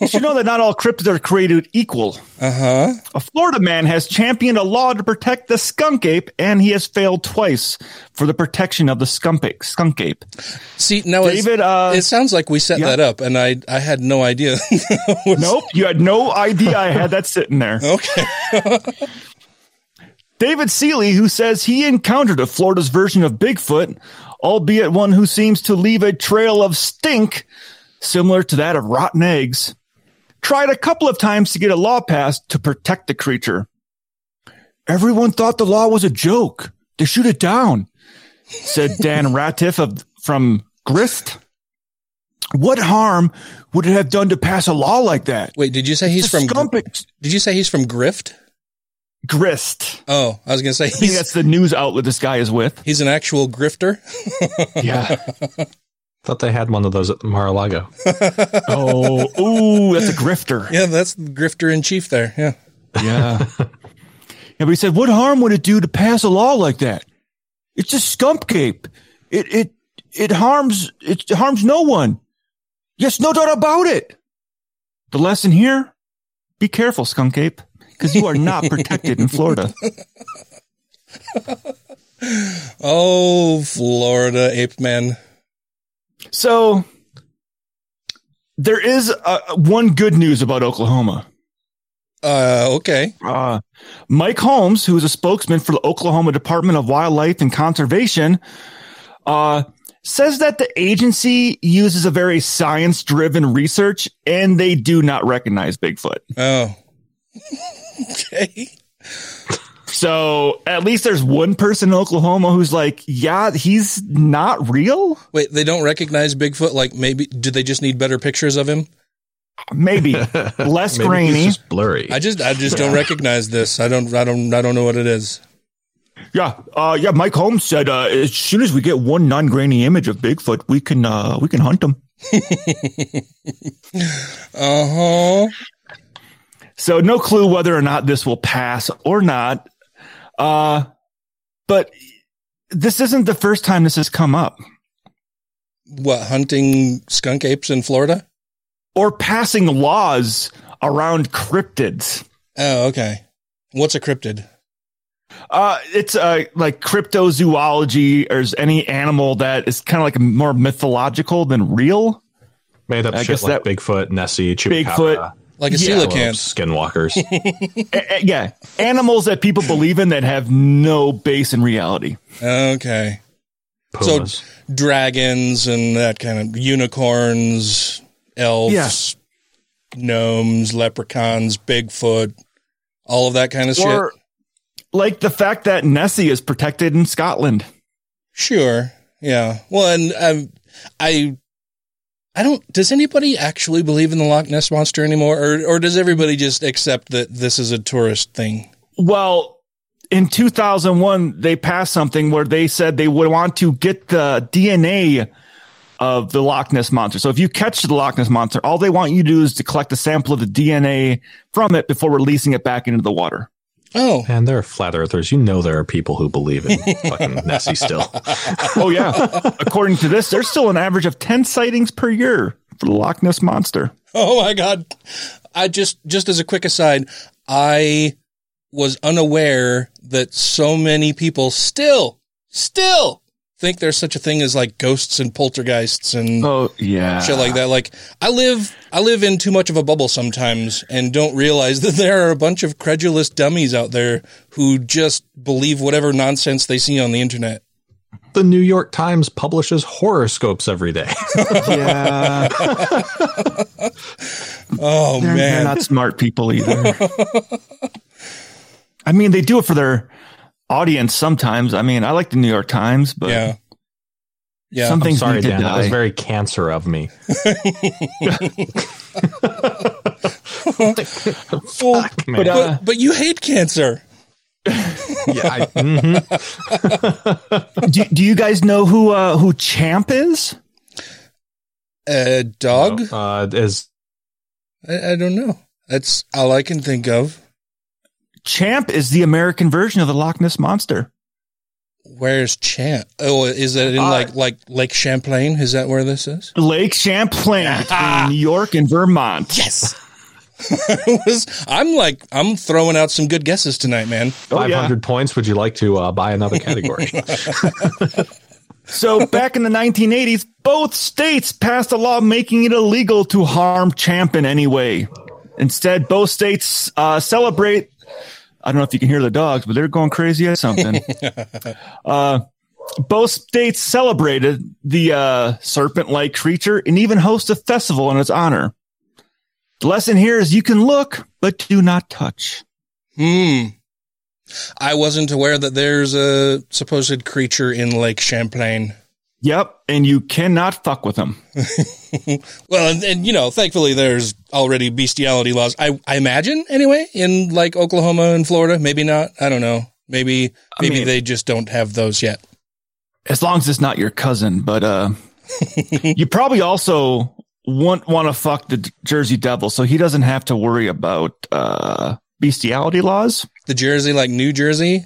D: Did you know that not all cryptids are created equal?
C: Uh huh.
D: A Florida man has championed a law to protect the skunk ape, and he has failed twice for the protection of the skunk ape. Skunk ape.
C: See, now
D: David, uh,
C: it sounds like we set
D: yeah.
C: that up, and I I had no idea.
D: Nope, you had no idea I had that sitting there.
C: Okay.
D: David Shealy, who says he encountered a Florida's version of Bigfoot, albeit one who seems to leave a trail of stink similar to that of rotten eggs, tried a couple of times to get a law passed to protect the creature. Everyone thought the law was a joke. To shoot it down, said Dan Ratiff of from Grist. What harm would it have done to pass a law like that?
C: Wait, did you say he's from?
D: skunk
C: Gr- Did you say he's from Grift?
D: Grist.
C: Oh, I was gonna say
D: I think that's the news outlet this guy is with.
C: he's an actual grifter.
E: Yeah. Thought they had one of those at Mar-a-Lago.
D: Oh, ooh, that's a grifter.
C: Yeah, that's the grifter in chief there. Yeah.
D: Yeah. yeah, but he said, what harm would it do to pass a law like that? It's a skunk ape. It, it, it harms, it harms no one. Yes, no doubt about it. The lesson here, be careful, skunk ape, because you are not protected in Florida.
C: Oh, Florida ape man.
D: So there is uh, one good news about Oklahoma.
C: Uh, okay.
D: Uh, Mike Holmes, who is a spokesman for the Oklahoma Department of Wildlife and Conservation, uh, says that the agency uses a very science driven research and they do not recognize Bigfoot.
C: Oh. okay.
D: So at least there's one person in Oklahoma who's like, yeah, he's not real.
C: Wait, they don't recognize Bigfoot. Like maybe do they just need better pictures of him?
D: Maybe less
E: Maybe he's
D: grainy.
E: just blurry.
C: I just I just don't recognize this. I don't I don't I don't know what it is.
D: Yeah, uh, yeah. Mike Holmes said, uh, as soon as we get one non-grainy image of Bigfoot, we can uh, we can hunt him.
C: Uh huh.
D: So no clue whether or not this will pass or not. Uh, but this isn't the first time this has come up
C: What hunting skunk apes in Florida?
D: or passing laws around cryptids.
C: Oh, okay. What's a cryptid?
D: Uh, it's uh, like cryptozoology or is any animal that is kind of like more mythological than real.
E: Made up
D: I
E: shit
D: guess
E: like
D: that-
E: Bigfoot, Nessie, Chupacabra,
D: Bigfoot.
C: Like a
D: Yeah.
C: coelacanth.
E: skinwalkers.
D: A- a- yeah, animals that people believe in that have no base in reality.
C: Okay.
E: Pumas.
C: So dragons and that kind of unicorns, elves, gnomes, leprechauns, Bigfoot, all of that kind of
D: Or like the fact that Nessie is protected in Scotland.
C: Sure. Yeah. Well, and um, I, I don't. Does anybody actually believe in the Loch Ness monster anymore, or or does everybody just accept that this is a tourist thing?
D: Well, in 2001, they passed something where they said they would want to get the DNA of the Loch Ness monster. So if you catch the Loch Ness monster, all they want you to do is to collect a sample of the DNA from it before releasing it back into the water.
C: Oh,
E: And they're flat earthers. You know there are people who believe in fucking Nessie still.
D: Oh yeah. According to this, there's still an average of 10 sightings per year for the Loch Ness monster.
C: Oh my god. I just just as a quick aside, I was unaware that so many people still still think there's such a thing as like ghosts and poltergeists and
D: Oh yeah.
C: shit like that. Like I live I live in too much of a bubble sometimes and don't realize that there are a bunch of credulous dummies out there who just believe whatever nonsense they see on the internet.
E: The New York Times publishes horoscopes every day.
D: Yeah.
C: Oh
D: They're, they're
C: man.
D: not smart people either. I mean, they do it for their audience sometimes. I mean, I like the New York Times, but
C: yeah. Yeah.
D: some
E: I'm sorry, Dan. That was very cancer of me.
C: Well,
E: man.
C: but,
D: uh,
C: but you hate cancer.
E: Yeah, I, mhm.
D: do, do you guys know who uh, who Champ is?
C: A dog?
E: uh, is
C: I, I don't know. That's all I can think of.
D: Champ is the American version of the Loch Ness monster.
C: Where's Champ? Oh, is that in
D: Uh,
C: like like Lake Champlain? Is that where this is?
D: Lake Champlain between New York and Vermont.
C: Yes. I was- I'm like I'm throwing out some good guesses tonight, man.
D: Oh,
E: 500 points. Would you like to uh, buy another category?
D: So back in the 1980s, both states passed a law making it illegal to harm Champ in any way. Instead, both states uh, celebrate. I don't know if you can hear the dogs, but they're going crazy at something. uh, both states celebrated the uh, serpent-like creature and even host a festival in its honor. The lesson here is you can look, but do not touch.
C: Hmm. I wasn't aware that there's a supposed creature in Lake Champlain.
D: Yep, and you cannot fuck with them.
C: Well, and, and you know, thankfully there's already bestiality laws. I, I imagine anyway in like Oklahoma and Florida. Maybe not. I don't know. Maybe
D: I
C: maybe
D: mean-
C: they just don't have those yet.
D: as long as it's not your cousin. But uh, you probably also want want to fuck the Jersey Devil, so he doesn't have to worry about uh, bestiality laws.
C: The Jersey, like New Jersey.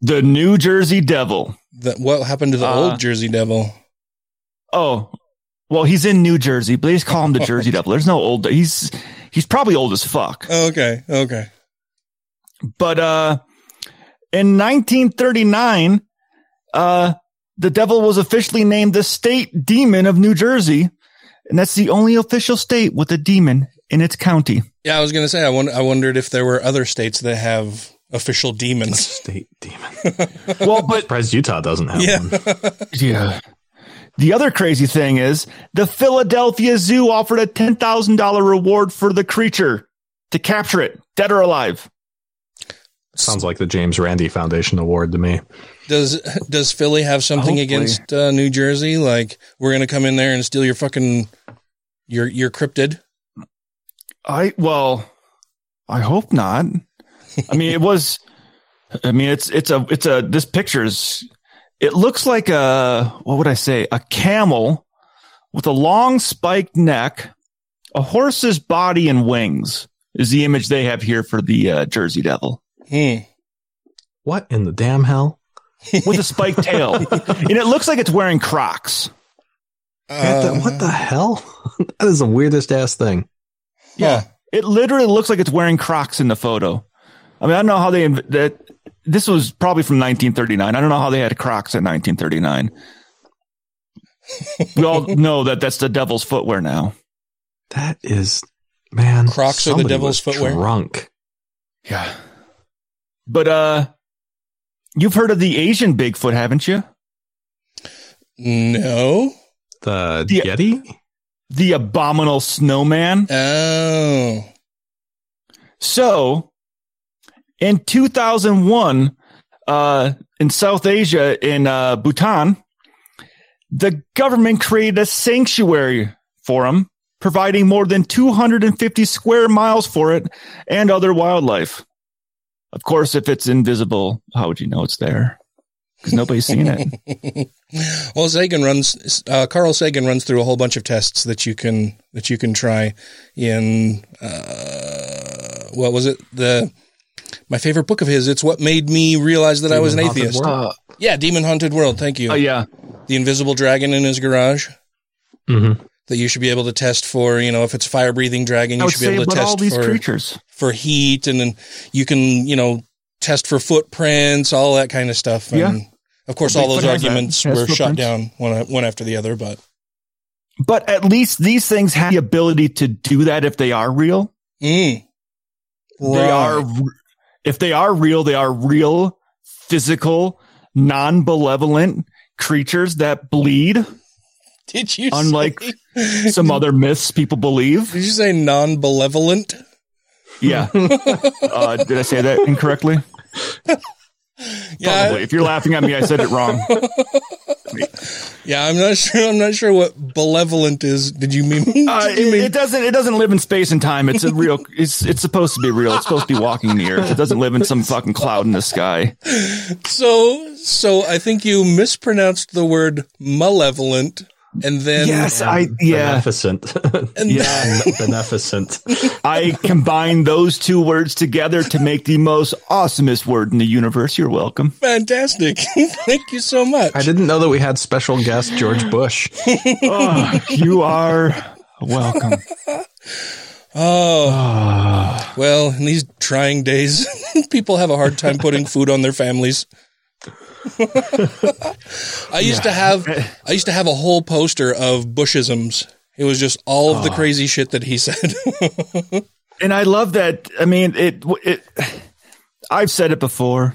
D: The New Jersey Devil.
C: The, what happened to the
D: Uh,
C: old Jersey Devil?
D: Oh, well, he's in New Jersey, but they just call him the Jersey Devil. There's no old. He's he's probably old as fuck.
C: Okay, okay.
D: But uh, in 1939, uh, the devil was officially named the state demon of New Jersey, and that's the only official state with a demon in its county.
C: Yeah, I was gonna say. I, won- I wondered if there were other states that have official demons.
E: State demon.
D: Well, but
E: Surprised Utah doesn't have
C: Yeah.
E: one.
D: yeah. The other crazy thing is the Philadelphia Zoo offered a $10,000 reward for the creature to capture it, dead or alive.
E: Sounds like the James Randi Foundation Award to me.
C: Does does Philly have something
D: Hopefully.
C: against uh, New Jersey? Like we're gonna come in there and steal your fucking your your cryptid?
D: I, well, I hope not. I mean, it was, I mean, it's, it's a, it's a, this picture's, it looks like a, what would I say? A camel with a long spiked neck, a horse's body and wings is the image they have here for the uh, Jersey Devil
C: Hmm.
E: What in the damn hell?
D: with a spiked tail. and it looks like it's wearing Crocs.
E: what, the, what the hell? that is the weirdest ass thing.
D: Yeah. It literally looks like it's wearing Crocs in the photo. I mean, I don't know how they, that, this was probably from 1939. I don't know how they had Crocs in 1939. we all know that that's the devil's footwear now.
E: That is, man.
C: Crocs are the devil's footwear?
E: Drunk.
D: Yeah. But, uh, you've heard of the Asian Bigfoot, haven't you?
C: No.
E: The
D: The-
E: Yeti?
D: The abominable snowman.
C: Oh.
D: So, in 2001, uh, in South Asia, in uh, Bhutan, the government created a sanctuary for him, providing more than 250 square miles for it and other wildlife. Of course, if it's invisible, how would you know it's there? Because nobody's seen it.
C: well, Sagan runs. Uh, Carl Sagan runs through a whole bunch of tests that you can that you can try in. Uh, what was it? The my favorite book of his. It's what made me realize that I was an atheist. Yeah, Demon Haunted World. Thank you.
D: Oh, yeah.
C: The invisible dragon in his garage.
E: Mm-hmm.
C: That you should be able to test for. You know, if it's a fire breathing dragon, you should be able to test
D: all these
C: for
D: creatures.
C: for heat, and then you can you know test for footprints, all that kind of stuff. And
D: Yeah.
C: Of course, all those arguments were shot down one one after the other, but.
D: But at least these things have the ability to do that if they are real.
C: Mm.
D: They are, if they are real, they are real, physical, non-malevolent creatures that bleed,
C: Did you
D: unlike
C: say,
D: some other myths people believe.
C: Did you say non-malevolent?
D: Yeah. uh, did I say that incorrectly?
C: Yeah,
D: Probably. If you're laughing at me, I said it wrong.
C: yeah. I'm not sure. I'm not sure what malevolent is. Did you mean?
D: Uh,
C: did you
D: it,
C: mean-
D: it doesn't. It doesn't live in space and time. It's a real. It's it's supposed to be real. It's supposed to be walking the earth. It doesn't live in some fucking cloud in the sky.
C: so, so I think you mispronounced the word malevolent and then
D: Yes, um, I yeah.
E: Beneficent.
C: And
D: Yeah.
E: Beneficent.
D: I combined those two words together to make the most awesomest word in the universe. You're welcome.
C: fantastic. Thank you so much.
E: I didn't know that we had special guest George Bush.
D: Oh, you are welcome.
C: Oh, ah. well, in these trying days, people have a hard time putting food on their families. I used to have I used to have a whole poster of Bushisms. It was just all of the
D: Oh.
C: crazy shit that he said.
D: And I love that. I mean, it, it, I've said it before.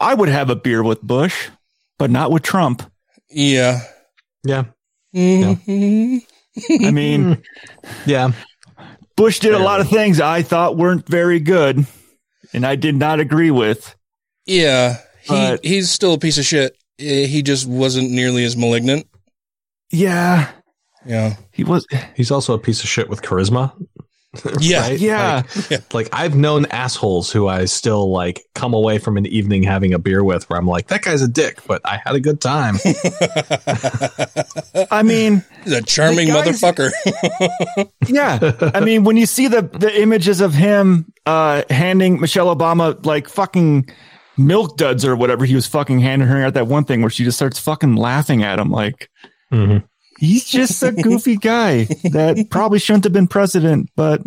D: I would have a beer with Bush, but not with Trump.
C: yeah.
E: Yeah.
C: Mhm.
D: I mean,
E: Yeah.
D: Bush did a lot of things I thought weren't very good and I did not agree with.
C: Yeah. He he's still a piece of shit. Eh, He just wasn't nearly as malignant.
D: Yeah.
C: Yeah.
D: He was
E: He's also a piece of shit with charisma.
C: Yeah.
E: Right?
D: Yeah.
E: Like, like I've known assholes who I still like come away from an evening having a beer with where I'm like, that guy's a dick, but I had a good time.
D: I mean,
C: He's a charming
D: guy's-
C: motherfucker.
D: yeah. I mean, when you see the the images of him uh handing Michelle Obama like fucking milk duds or whatever he was fucking handing her at that one thing where she just starts fucking laughing at him like
E: Mhm.
D: he's just a goofy guy that probably shouldn't have been president, but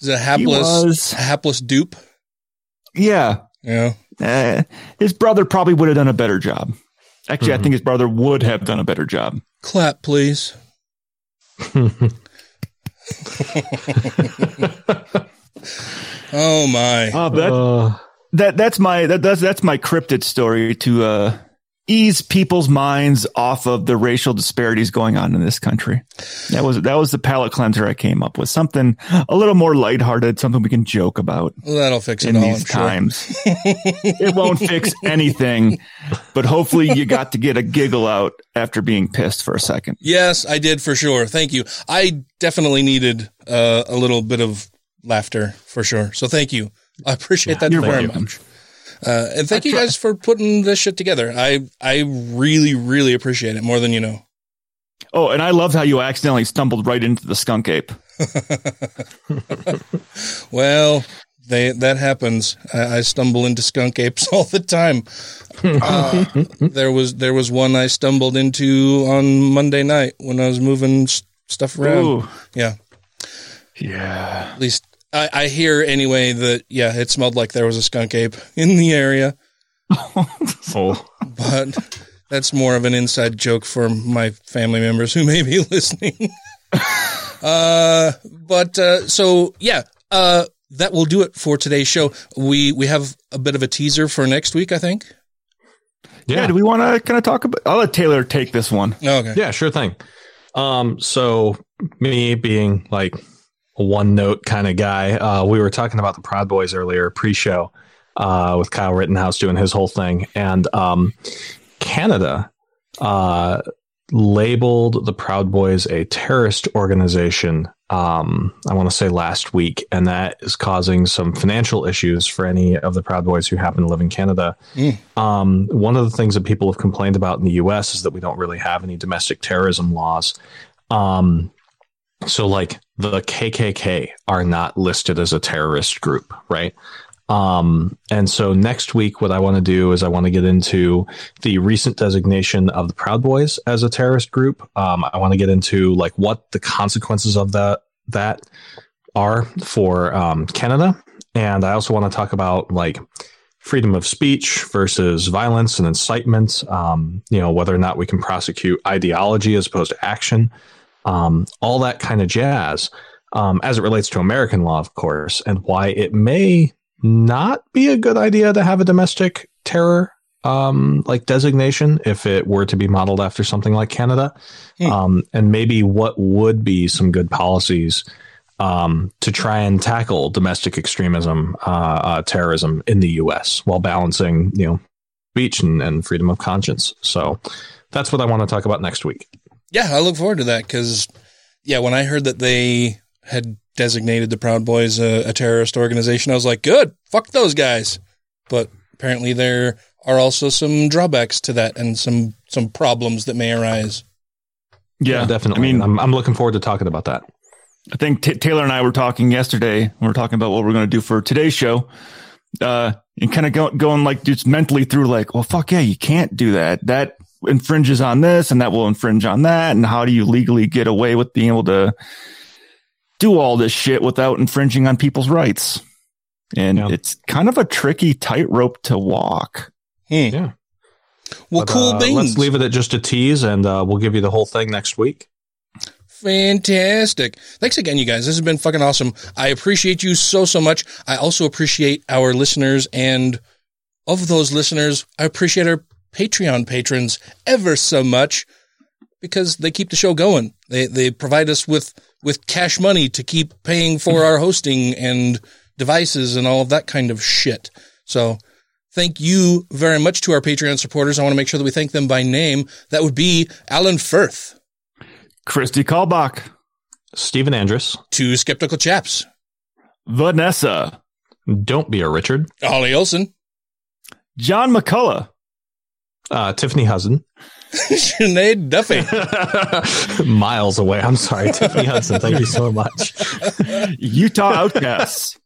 C: He's a hapless
D: was.
C: a hapless dupe.
D: yeah.
C: Yeah.
D: Uh, his brother probably would have done a better job. Actually, I think his brother would have done a better job.
C: Clap, please. oh my.
D: Oh, that,
E: Uh,
D: that that's my that, that's that's my cryptid story to uh ease people's minds off of the racial disparities going on in this country. That was that was the palate cleanser I came up with. Something a little more lighthearted, something we can joke about
C: Well, that'll fix it
D: in
C: all,
D: these
C: sure.
D: times. it won't fix anything, but hopefully you got to get a giggle out after being pissed for a second.
C: Yes, I did for sure. Thank you. I definitely needed uh, a little bit of laughter for sure. So thank you. I appreciate that
D: You're
C: very
D: welcome.
C: much. Uh, and thank you guys for putting this shit together. I I really really appreciate it more than you know.
D: Oh, and I love how you accidentally stumbled right into the skunk ape.
C: Well, they that happens. I, I stumble into skunk apes all the time. Uh, there was there was one I stumbled into on Monday night when I was moving s- stuff around.
D: Ooh.
C: Yeah,
D: Yeah.
C: at least I, I hear anyway that yeah, it smelled like there was a skunk ape in the area.
E: oh.
C: but that's more of an inside joke for my family members who may be listening. uh, but uh, so yeah, uh, that will do it for today's show. We we have a bit of a teaser for next week, I think.
D: Yeah. do we want to kind of talk about? I'll let Taylor take this one.
C: Oh, okay.
E: Yeah, sure thing. Um, so me being like a one note kind of guy, uh, we were talking about the Proud Boys earlier pre-show, uh, with Kyle Rittenhouse doing his whole thing, and um, Canada uh, labeled the Proud Boys a terrorist organization. Um, I want to say last week, and that is causing some financial issues for any of the Proud Boys who happen to live in Canada. Um, one of the things that people have complained about in the U.S. is that we don't really have any domestic terrorism laws. Um, so, like the KKK are not listed as a terrorist group, right? Um, and so next week, what I want to do is I want to get into the recent designation of the Proud Boys as a terrorist group. Um, I want to get into like what the consequences of that that are for um, Canada, and I also want to talk about like freedom of speech versus violence and incitement. Um, you know whether or not we can prosecute ideology as opposed to action. Um, all that kind of jazz um, as it relates to American law, of course, and why it may not be a good idea to have a domestic terror um, like designation if it were to be modeled after something like Canada, um, and maybe what would be some good policies um, to try and tackle domestic extremism, uh, uh, terrorism in the U.S. while balancing, you know, speech and, and freedom of conscience. So that's what I want to talk about next week.
C: Yeah, I look forward to that because, yeah, when I heard that they had designated the Proud Boys a, a terrorist organization, I was like, good, fuck those guys. But apparently there are also some drawbacks to that and some, some problems that may arise.
D: Yeah,
E: definitely.
D: I mean,
E: I'm, I'm looking forward to talking about that.
D: I think T- Taylor and I were talking yesterday. We were talking about what we're going to do for today's show. Uh, and kind of go, going like just mentally through like, well, fuck yeah, you can't do that. That infringes on this and that will infringe on that. And how do you legally get away with being able to do all this shit without infringing on people's rights? And it's kind of a tricky tightrope to walk.
E: Yeah.
C: Well, cool beans.
E: Let's leave it at just a tease, and uh, we'll give you the whole thing next week.
C: Fantastic. Thanks again, you guys. This has been fucking awesome. I appreciate you so, so much. I also appreciate our listeners. And of those listeners, I appreciate our Patreon patrons ever so much because they keep the show going. They, they provide us with, with cash money to keep paying for mm-hmm. our hosting and devices and all of that kind of shit. So thank you very much to our Patreon supporters. I want to make sure that we thank them by name. That would be Alan Firth.
D: Christy Kalbach,
E: Stephen Andrus,
C: Two Skeptical Chaps,
D: Vanessa,
E: Don't be a Richard,
C: Ollie Olson,
D: John McCullough,
E: uh, Tiffany Hudson,
C: Sinead Duffy,
E: miles away. I'm sorry, Tiffany Hudson. Thank you so much.
D: Utah Outcasts,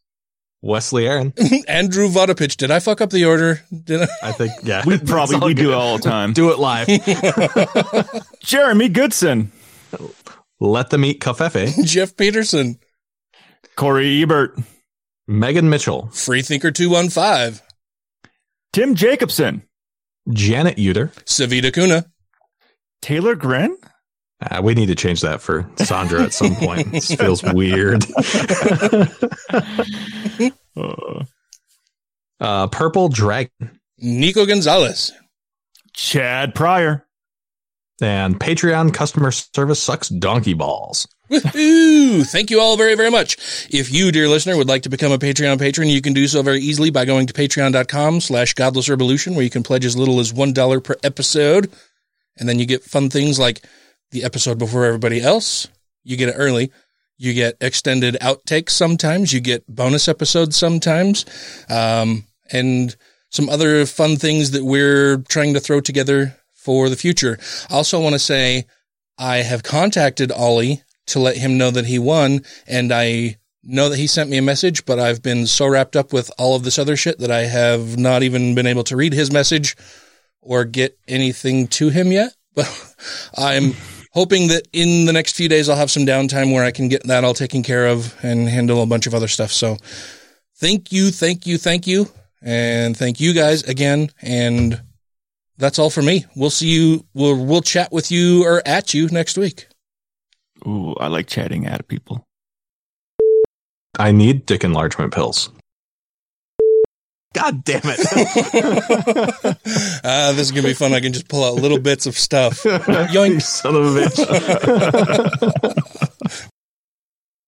E: Wesley Aaron,
C: Andrew Vodopich. Did I fuck up the order? Did I?
E: I think, yeah.
D: We probably
E: all
D: we do it all the time.
E: Do it live.
D: Jeremy Goodson,
E: Let them eat covfefe.
C: Jeff Peterson,
D: Corey Ebert,
E: Megan Mitchell,
C: Freethinker two one five,
D: Tim Jacobson,
E: Janet Uter.
C: Savita Kuna,
D: Taylor Grin,
E: Uh, we need to change that for Sandra at some point. this feels weird. uh, Purple Dragon
C: Nico Gonzalez,
D: Chad Pryor,
E: and Patreon customer service sucks donkey balls.
C: Thank you all very, very much. If you, dear listener, would like to become a Patreon patron, you can do so very easily by going to patreon.com slash godless revolution, where you can pledge as little as $1 per episode. And then you get fun things like the episode before everybody else. You get it early. You get extended outtakes sometimes. You get bonus episodes sometimes. Um, and some other fun things that we're trying to throw together for the future. I also want to say I have contacted Ollie to let him know that he won, and I know that he sent me a message, but I've been so wrapped up with all of this other shit that I have not even been able to read his message or get anything to him yet. But I'm hoping that in the next few days I'll have some downtime where I can get that all taken care of and handle a bunch of other stuff. So thank you, thank you, thank you. And thank you guys again. And that's all for me. We'll see you. We'll, we'll chat with you or at you next week.
D: Ooh, I like chatting at people.
E: I need dick enlargement pills. God damn it.
C: Ah, this is going to be fun. I can just pull out little bits of stuff. Yoink.
E: Son of a bitch.